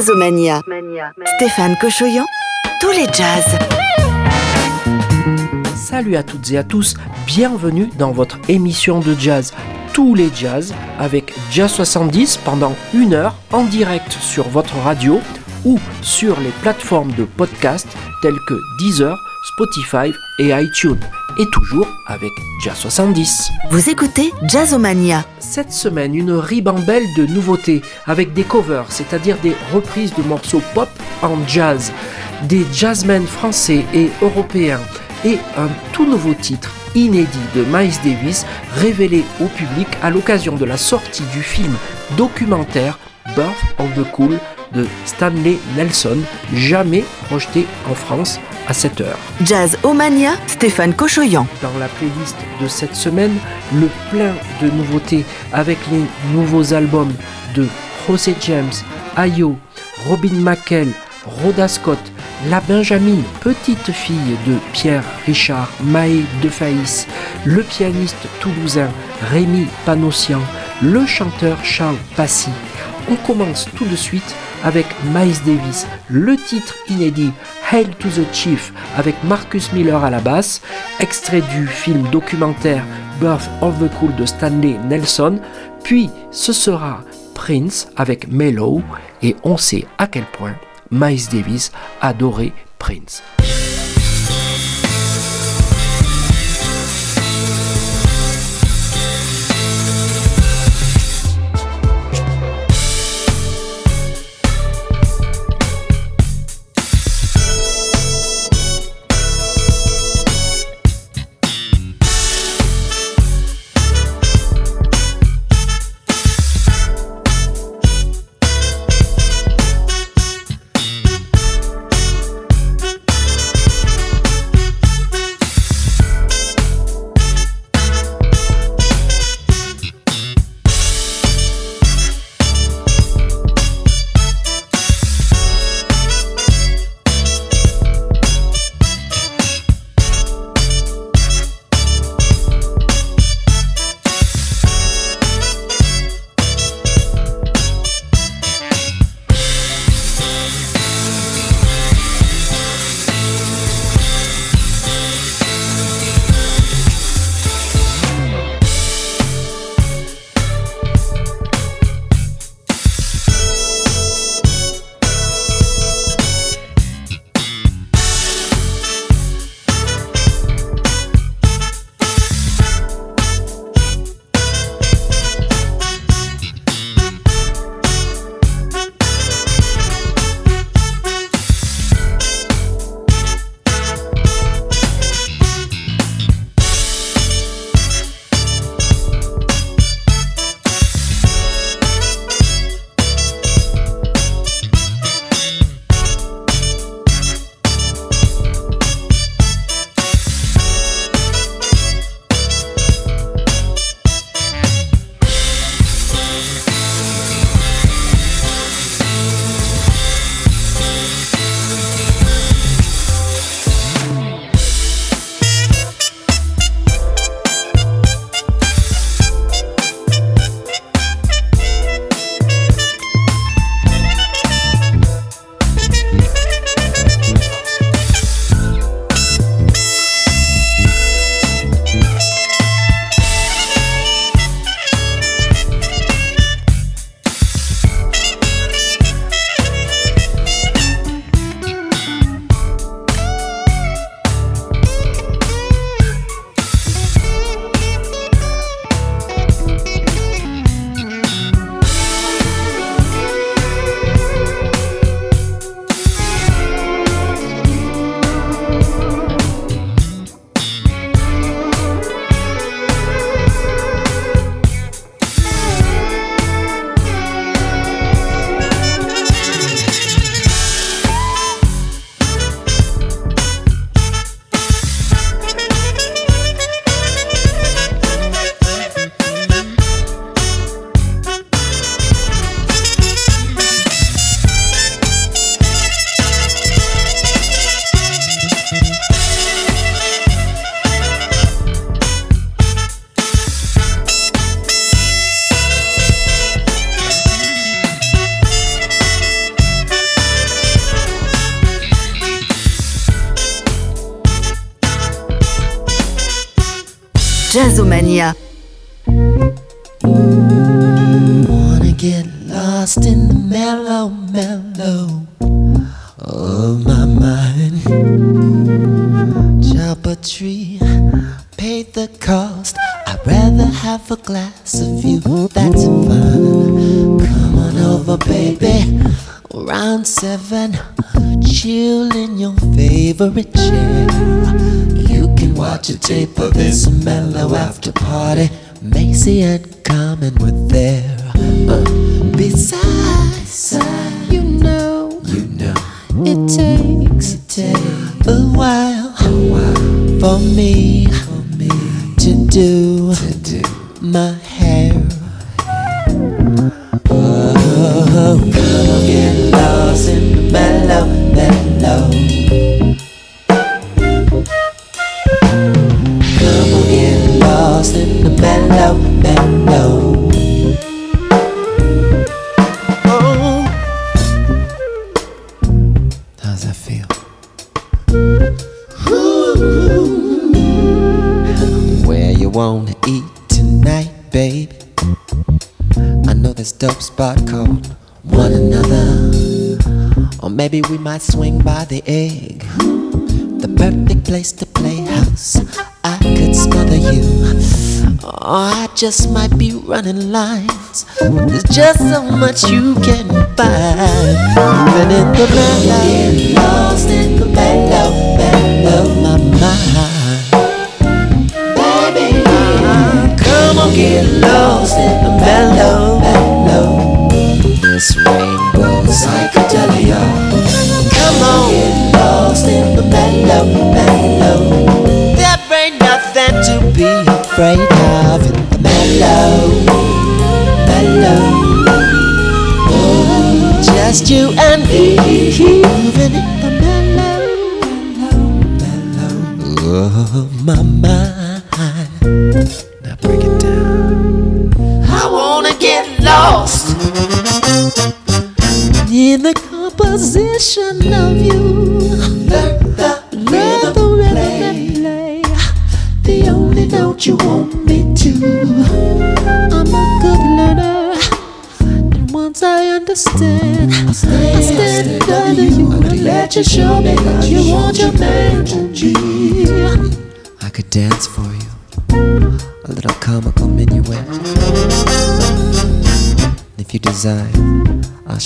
Stéphane Cochoyan, tous les jazz. Salut à toutes et à tous, bienvenue dans votre émission de jazz. Tous les jazz avec Jazz 70 pendant une heure en direct sur votre radio ou sur les plateformes de podcast telles que Deezer, Spotify et iTunes, et toujours avec Jazz 70. Vous écoutez Jazzomania. Cette semaine, une ribambelle de nouveautés, avec des covers, c'est-à-dire des reprises de morceaux pop en jazz, des jazzmen français et européens, et un tout nouveau titre inédit de Miles Davis révélé au public à l'occasion de la sortie du film documentaire Birth of the Cool de Stanley Nelson, jamais projeté en France 7h. Jazz Omania, Stéphane Cochoyan. Dans la playlist de cette semaine, le plein de nouveautés avec les nouveaux albums de José James, Ayo, Robin McKell, Rhoda Scott, La Benjamin, petite fille de Pierre Richard Maé de Faïs, le pianiste toulousain Rémi Panossian, le chanteur Charles Passy, on commence tout de suite avec Miles Davis, le titre inédit Hail to the Chief avec Marcus Miller à la basse, extrait du film documentaire Birth of the Cool de Stanley Nelson, puis ce sera Prince avec Melo, et on sait à quel point Miles Davis adorait Prince. paid the cost. I'd rather have a glass of you, that's fine. Come on over, baby. Round seven, chill in your favorite chair. You can watch a tape of this mellow after party. Macy and Carmen were there. Uh, besides, you know, you know, it takes, it takes a while, a while for me do, to do. my just might be running lines. There's just so much you can buy. Moving in the bad life. Lost in the bad love, bad love, my mind. Baby, uh, come on, get lost in the bad love, bad love. This rainbow psychedelia. Come on, get lost in the bad love, bad love. There ain't nothing to be afraid of in the mellow, mellow. just you and me, moving in the mellow, mellow, mellow. Oh, uh, my.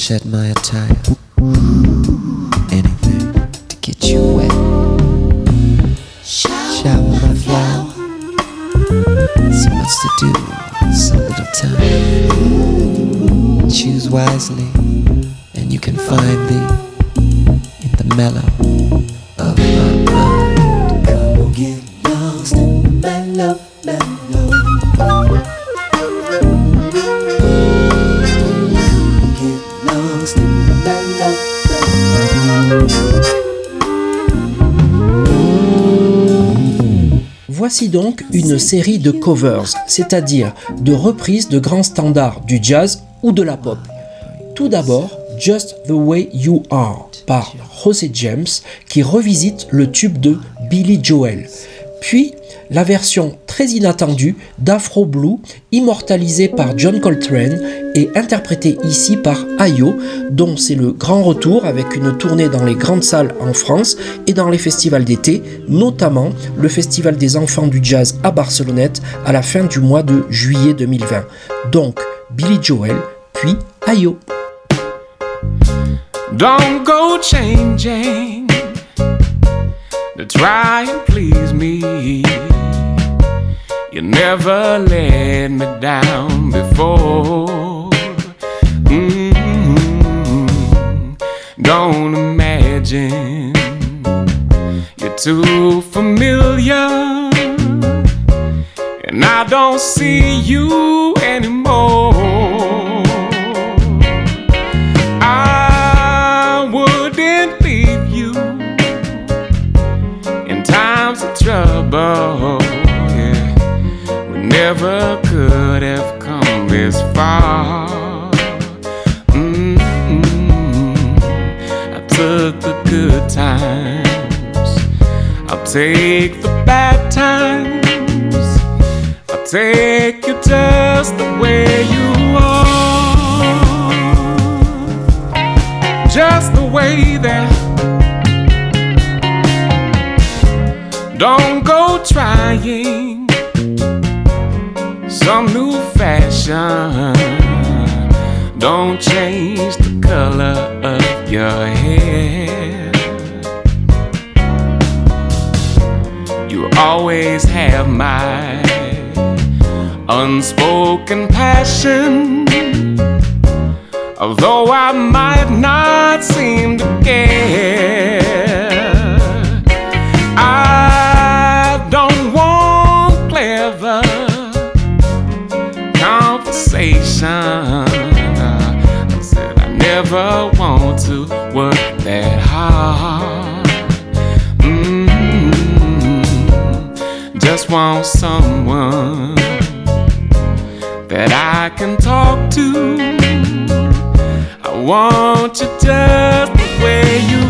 shed my attire. une série de covers, c'est-à-dire de reprises de grands standards du jazz ou de la pop. Tout d'abord, Just the Way You Are par José James qui revisite le tube de Billy Joel. Puis la version très inattendu, d'Afro Blue, immortalisé par John Coltrane et interprété ici par Ayo, dont c'est le grand retour avec une tournée dans les grandes salles en France et dans les festivals d'été, notamment le Festival des enfants du jazz à Barcelonnette à la fin du mois de juillet 2020. Donc Billy Joel, puis Ayo. Don't go please me. You never let me down before. Mm-hmm. Don't imagine you're too familiar, and I don't see you anymore. never could have come this far. Mm-hmm. I took the good times, I'll take the bad times, I'll take you just the way you are, just the way that. Don't go trying some new fashion. Don't change the color of your hair. You always have my unspoken passion. Although I might not seem to care. conversation. I said I never want to work that hard. Mm-hmm. Just want someone that I can talk to. I want you just the way you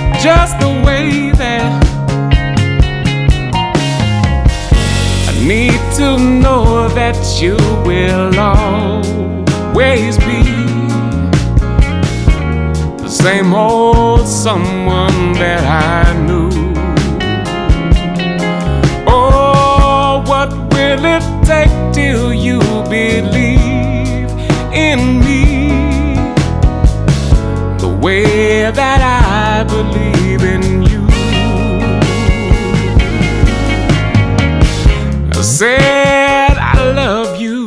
are, just the way. need to know that you will always be the same old someone that I knew. Oh, what will it take till you believe in me the way that I believe? said I love you,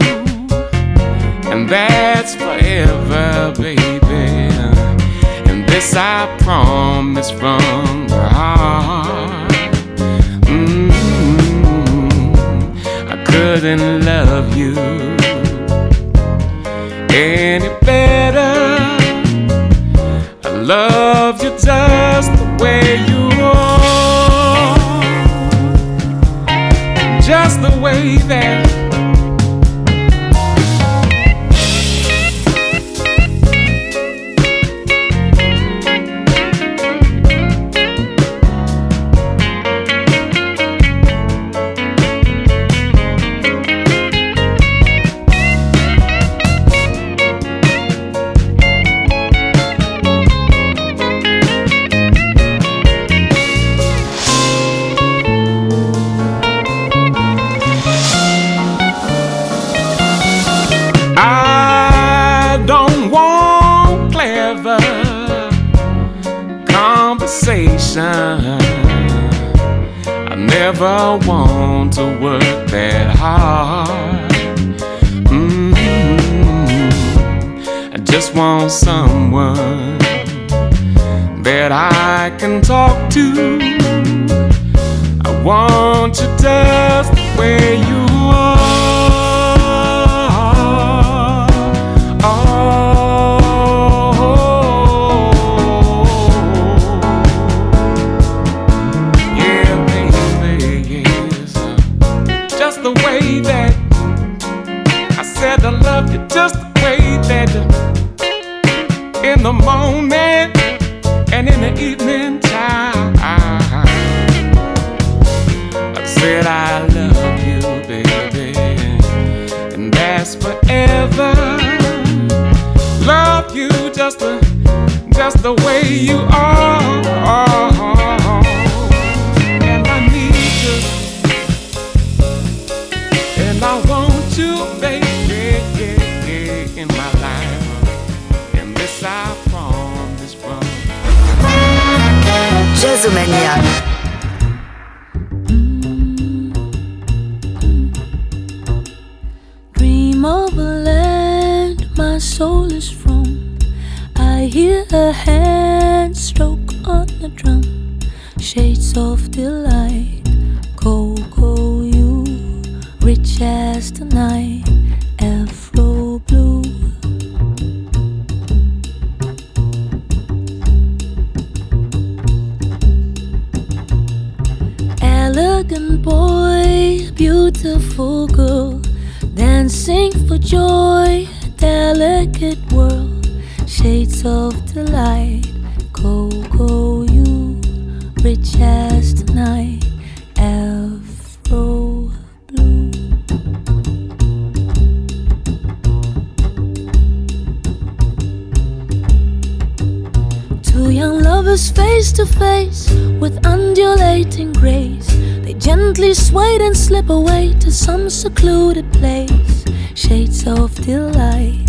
and that's forever, baby. And this I promise from the heart. Mm-hmm. I couldn't love you any better. I love you just just the way that someone that I can talk to. of delight. Coco, you rich as the night, Afro blue. Elegant boy, beautiful girl, dancing for joy, delicate world, shades of slip away to some secluded place, shades of delight.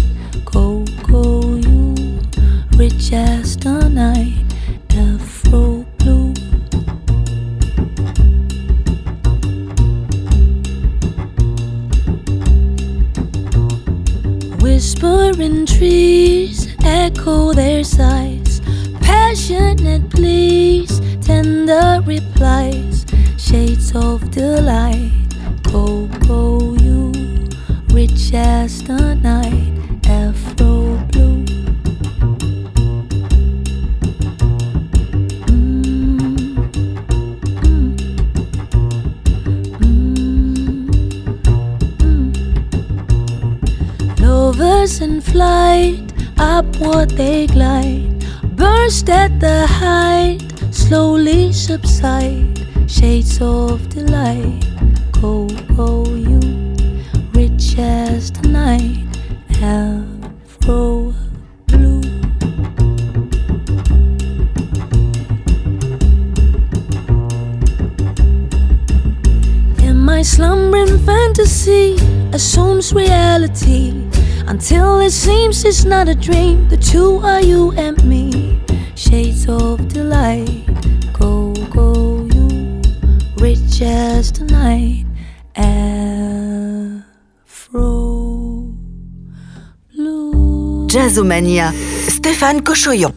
night afro blue. In my slumbering fantasy assumes reality until it seems it's not a dream. The two are you and me, shades of delight. Go, go, you, rich as tonight. Stéphane Cochoyon.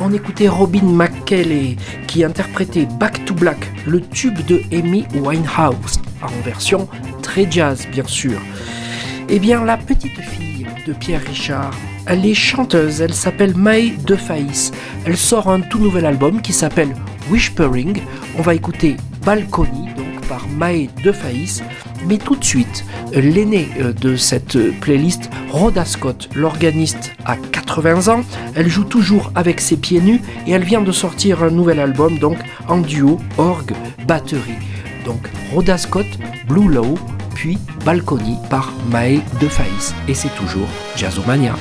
On écoutait Robin McKelley qui interprétait Back to Black, le tube de Amy Winehouse, en version très jazz bien sûr. Eh bien, la petite fille de Pierre Richard, elle est chanteuse, elle s'appelle Mae DeFaïs. Elle sort un tout nouvel album qui s'appelle Whispering. On va écouter Balcony par Mae de Faïs. Mais tout de suite, l'aînée euh, de cette playlist, Rhoda Scott, l'organiste à 80 ans, elle joue toujours avec ses pieds nus et elle vient de sortir un nouvel album, donc en duo, orgue, batterie. Donc Rhoda Scott, Blue Low, puis Balcony par Mae de Faïs. Et c'est toujours Jazzomania.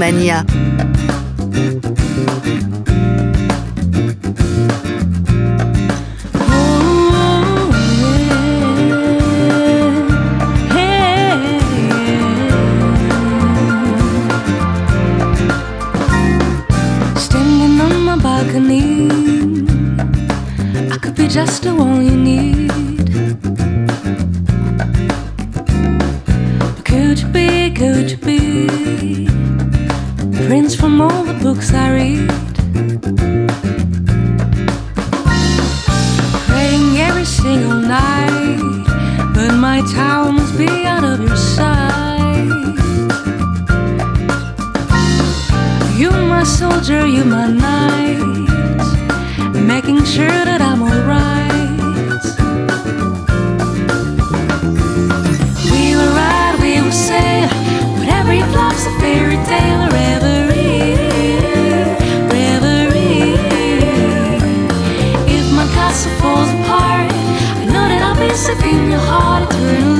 Mania. my tower must be out of your sight. You my soldier, you my knight, making sure that I'm alright. We will ride, we will sail, but every flop's a fairy. in your heart through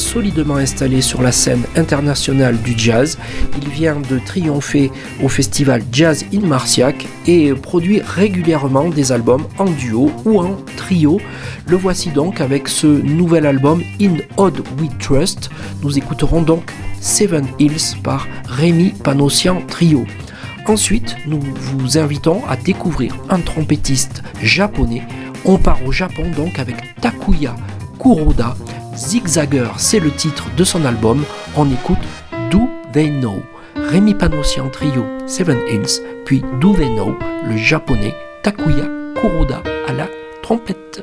solidement installé sur la scène internationale du jazz. Il vient de triompher au festival Jazz in Marciac et produit régulièrement des albums en duo ou en trio. Le voici donc avec ce nouvel album In Odd We Trust. Nous écouterons donc Seven Hills par Rémi Panossian Trio. Ensuite, nous vous invitons à découvrir un trompettiste japonais. On part au Japon donc avec Takuya Kuroda Zigzagger, c'est le titre de son album. On écoute Do They Know Rémi en trio Seven Hills, puis Do They Know, le japonais Takuya Kuroda à la trompette.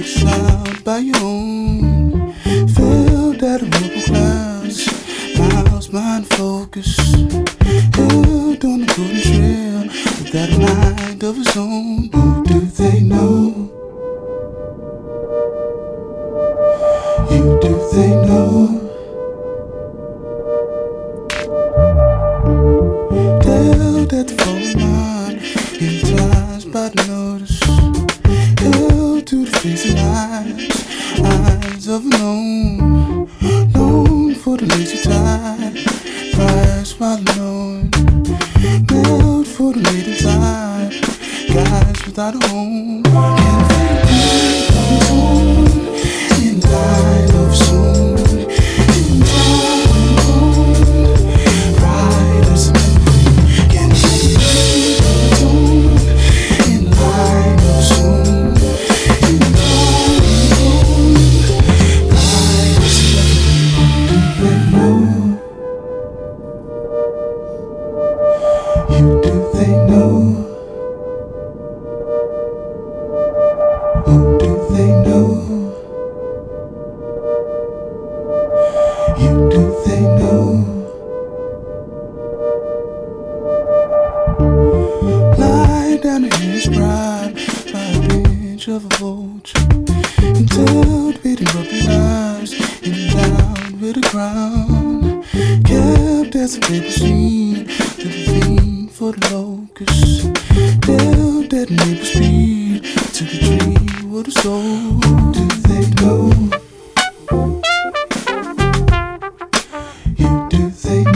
cloud by your own. miles mind focus. Held on the golden trail with that mind of his own.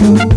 you.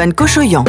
Stéphane Cochoyan.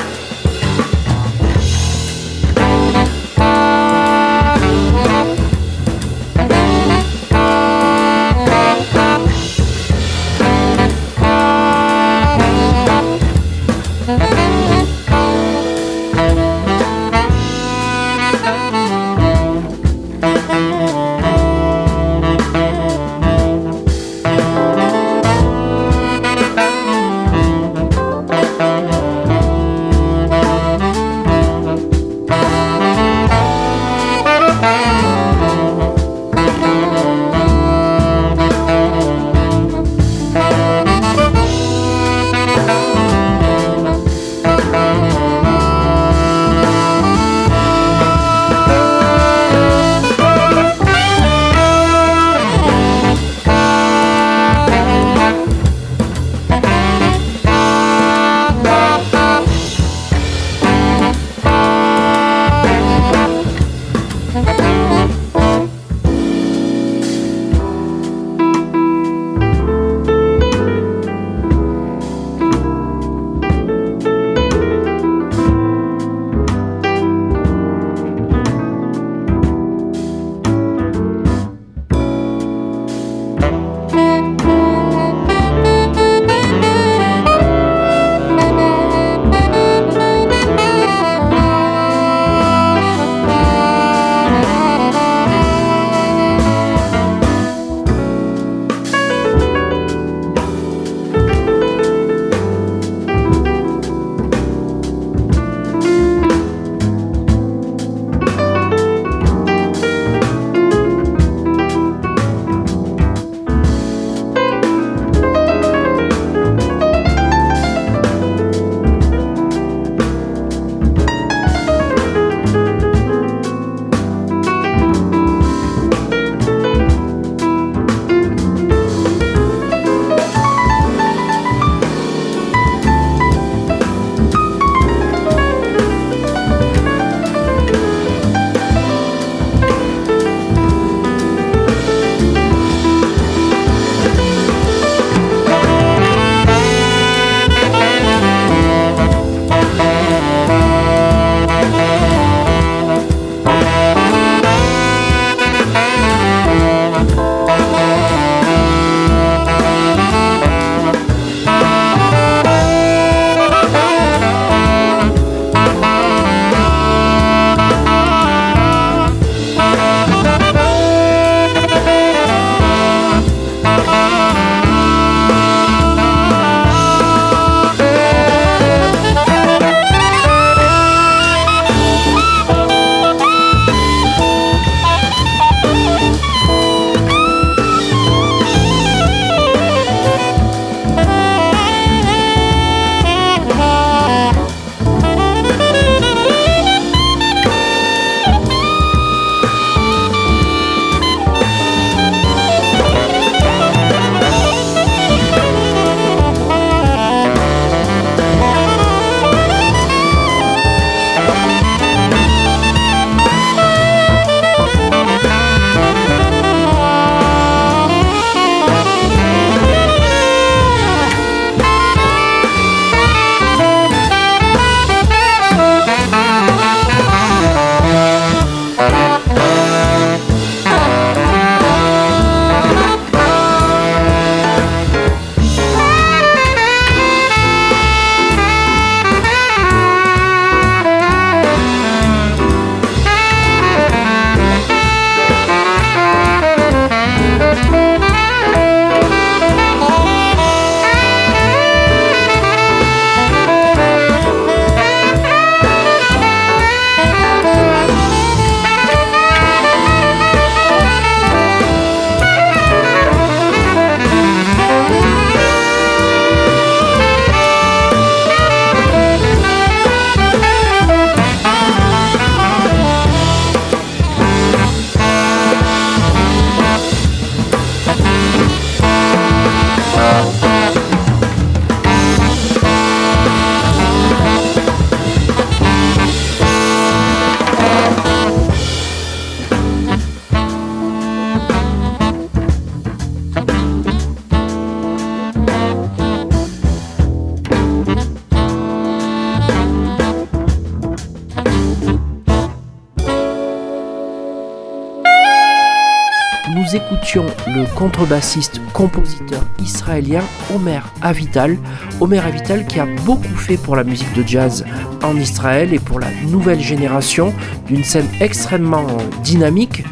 le contrebassiste compositeur israélien Omer Avital. Omer Avital qui a beaucoup fait pour la musique de jazz en Israël et pour la nouvelle génération d'une scène extrêmement euh, dynamique.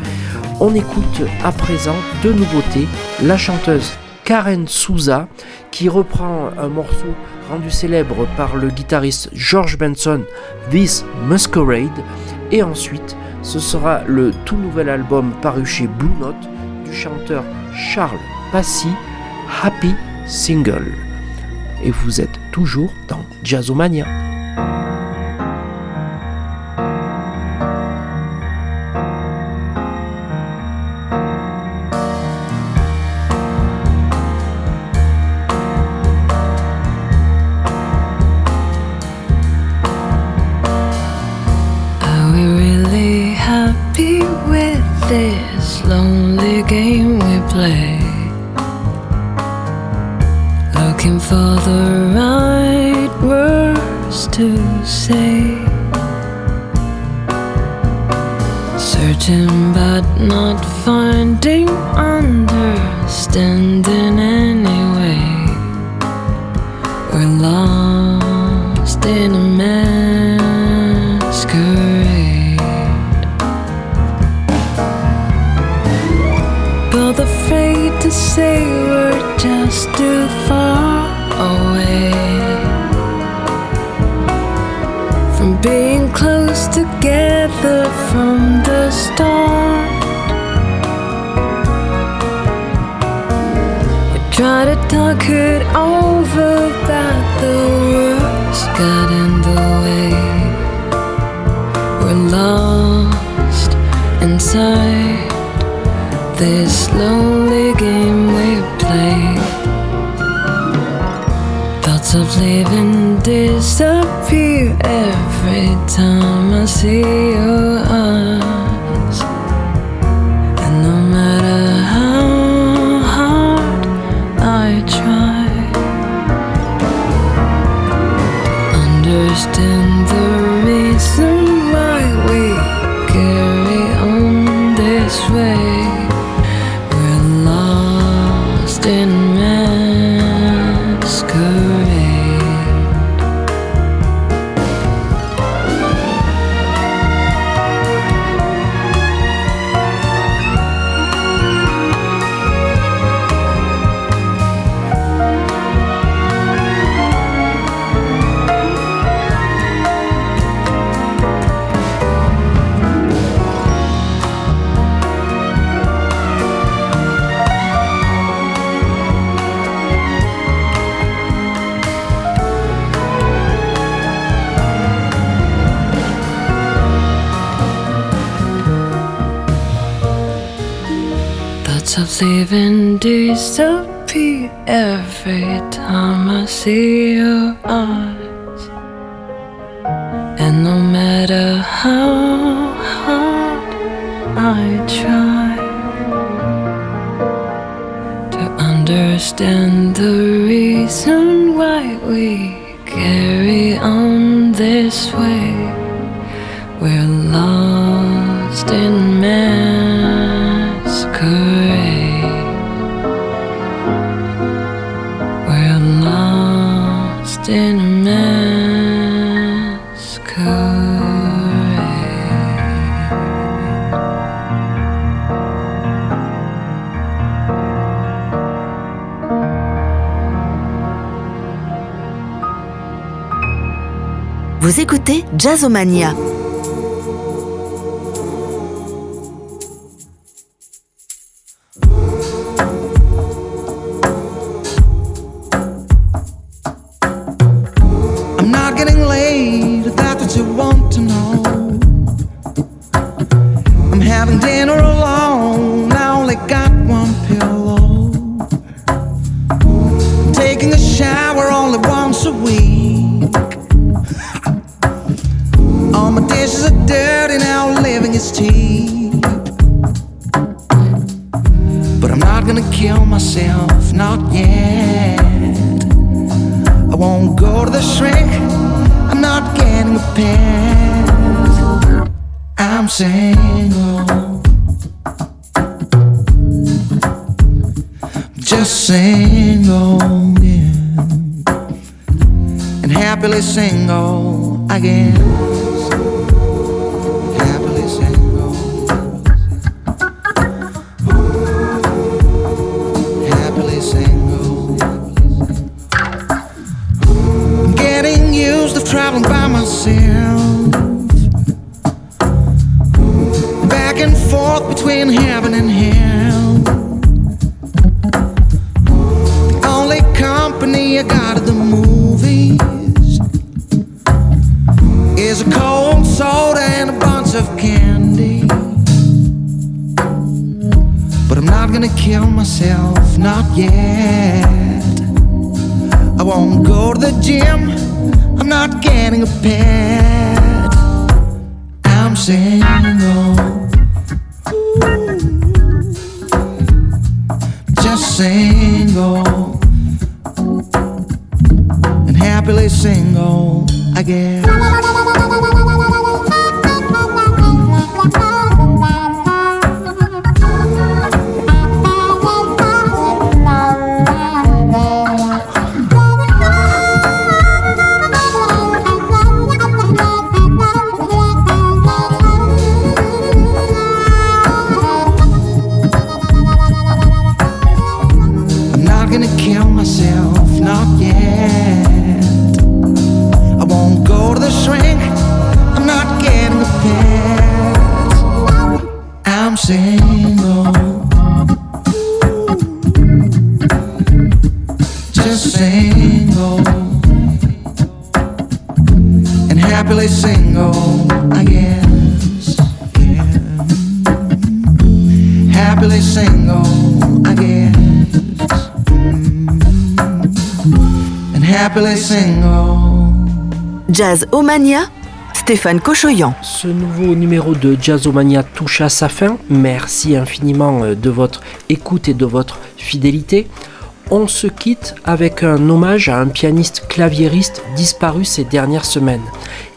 On écoute à présent deux nouveautés, la chanteuse Karen Souza qui reprend un morceau rendu célèbre par le guitariste George Benson, This Musquerade. et ensuite ce sera le tout nouvel album paru chez Blue Note chanteur Charles Passy, Happy Single. Et vous êtes toujours dans Jazzomania. of leaving disappear every time I see your eyes. And no matter how hard I try to understand the reason why we carry on this way, we're lost. Jazzomania. sing on in and happily sing on again. and Jazz Omania Stéphane Cochoyan. Ce nouveau numéro de Jazz Omania touche à sa fin. Merci infiniment euh, de votre écoute et de votre fidélité on se quitte avec un hommage à un pianiste claviériste disparu ces dernières semaines.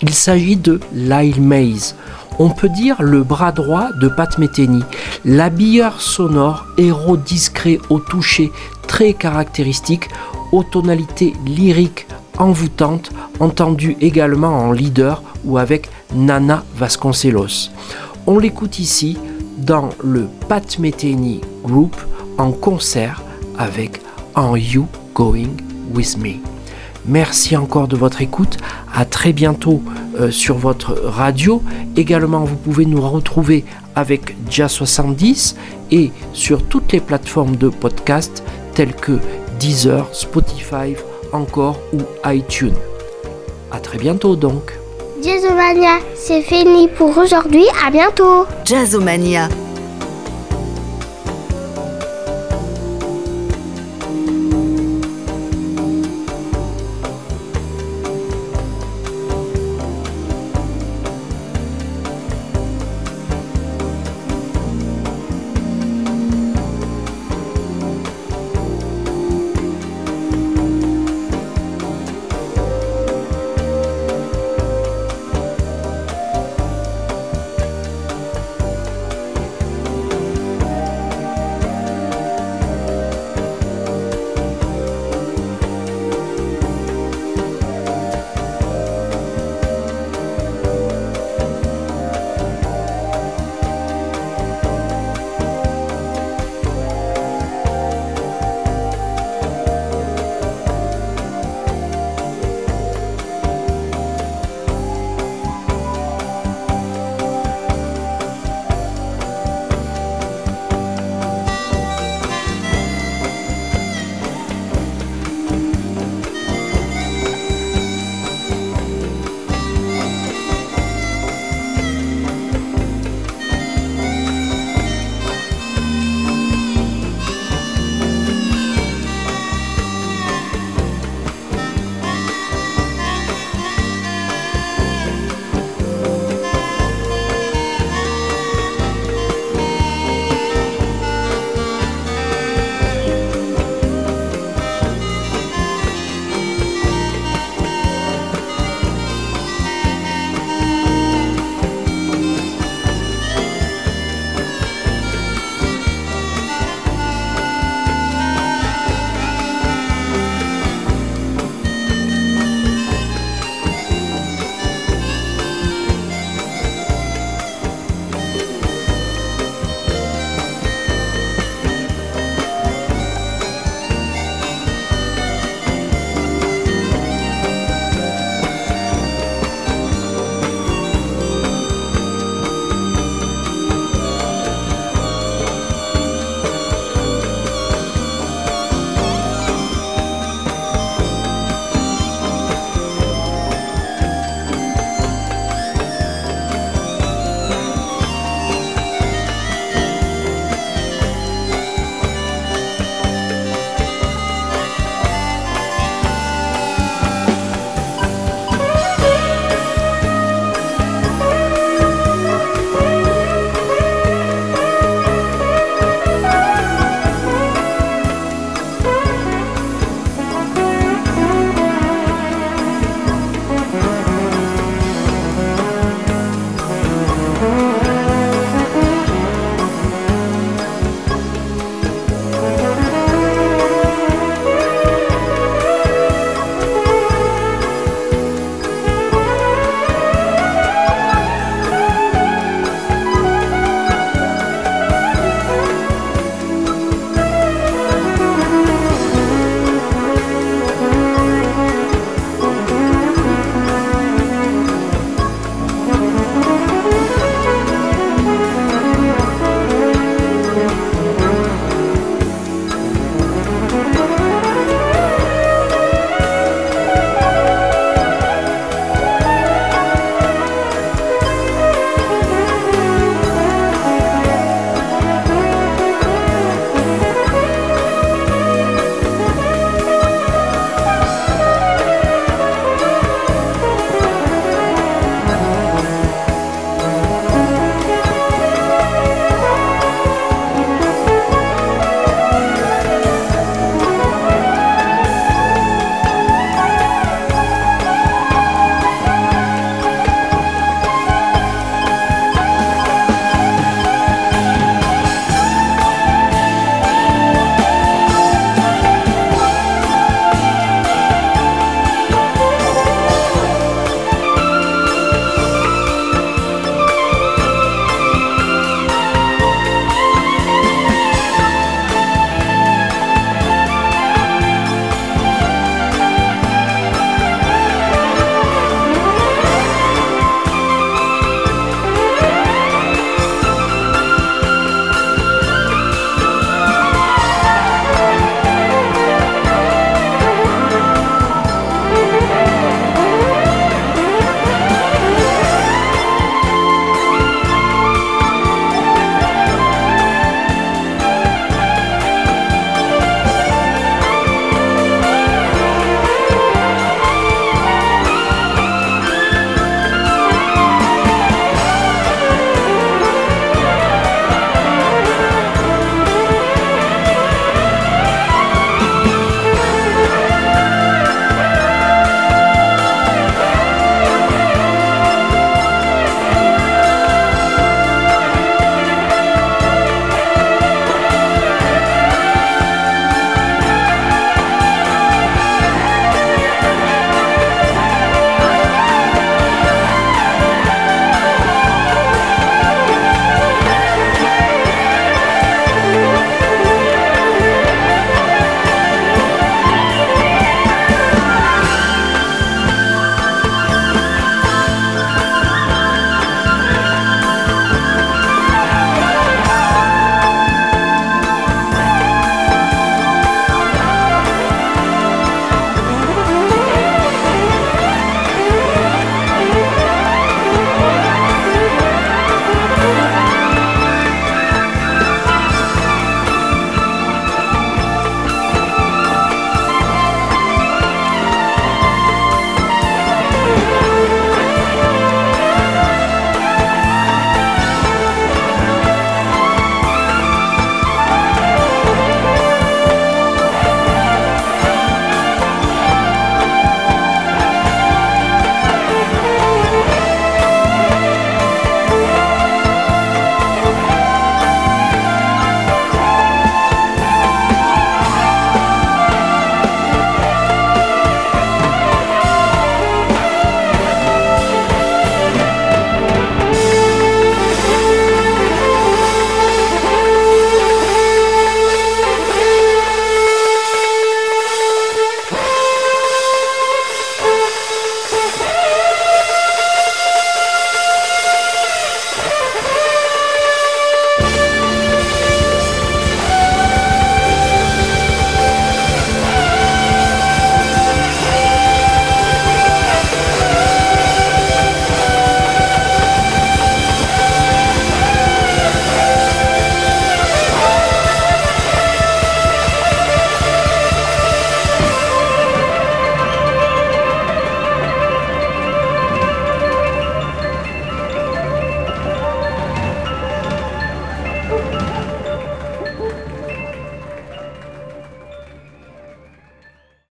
Il s'agit de Lyle Mays. On peut dire le bras droit de Pat Metheny, l'habilleur sonore, héros discret au toucher, très caractéristique, aux tonalités lyriques envoûtantes, entendu également en leader ou avec Nana Vasconcelos. On l'écoute ici dans le Pat Metheny Group en concert avec Are You Going With Me Merci encore de votre écoute. À très bientôt euh, sur votre radio. Également, vous pouvez nous retrouver avec Jazz70 et sur toutes les plateformes de podcast telles que Deezer, Spotify, encore ou iTunes. À très bientôt donc. Jazzomania, c'est fini pour aujourd'hui. À bientôt. Jazzomania.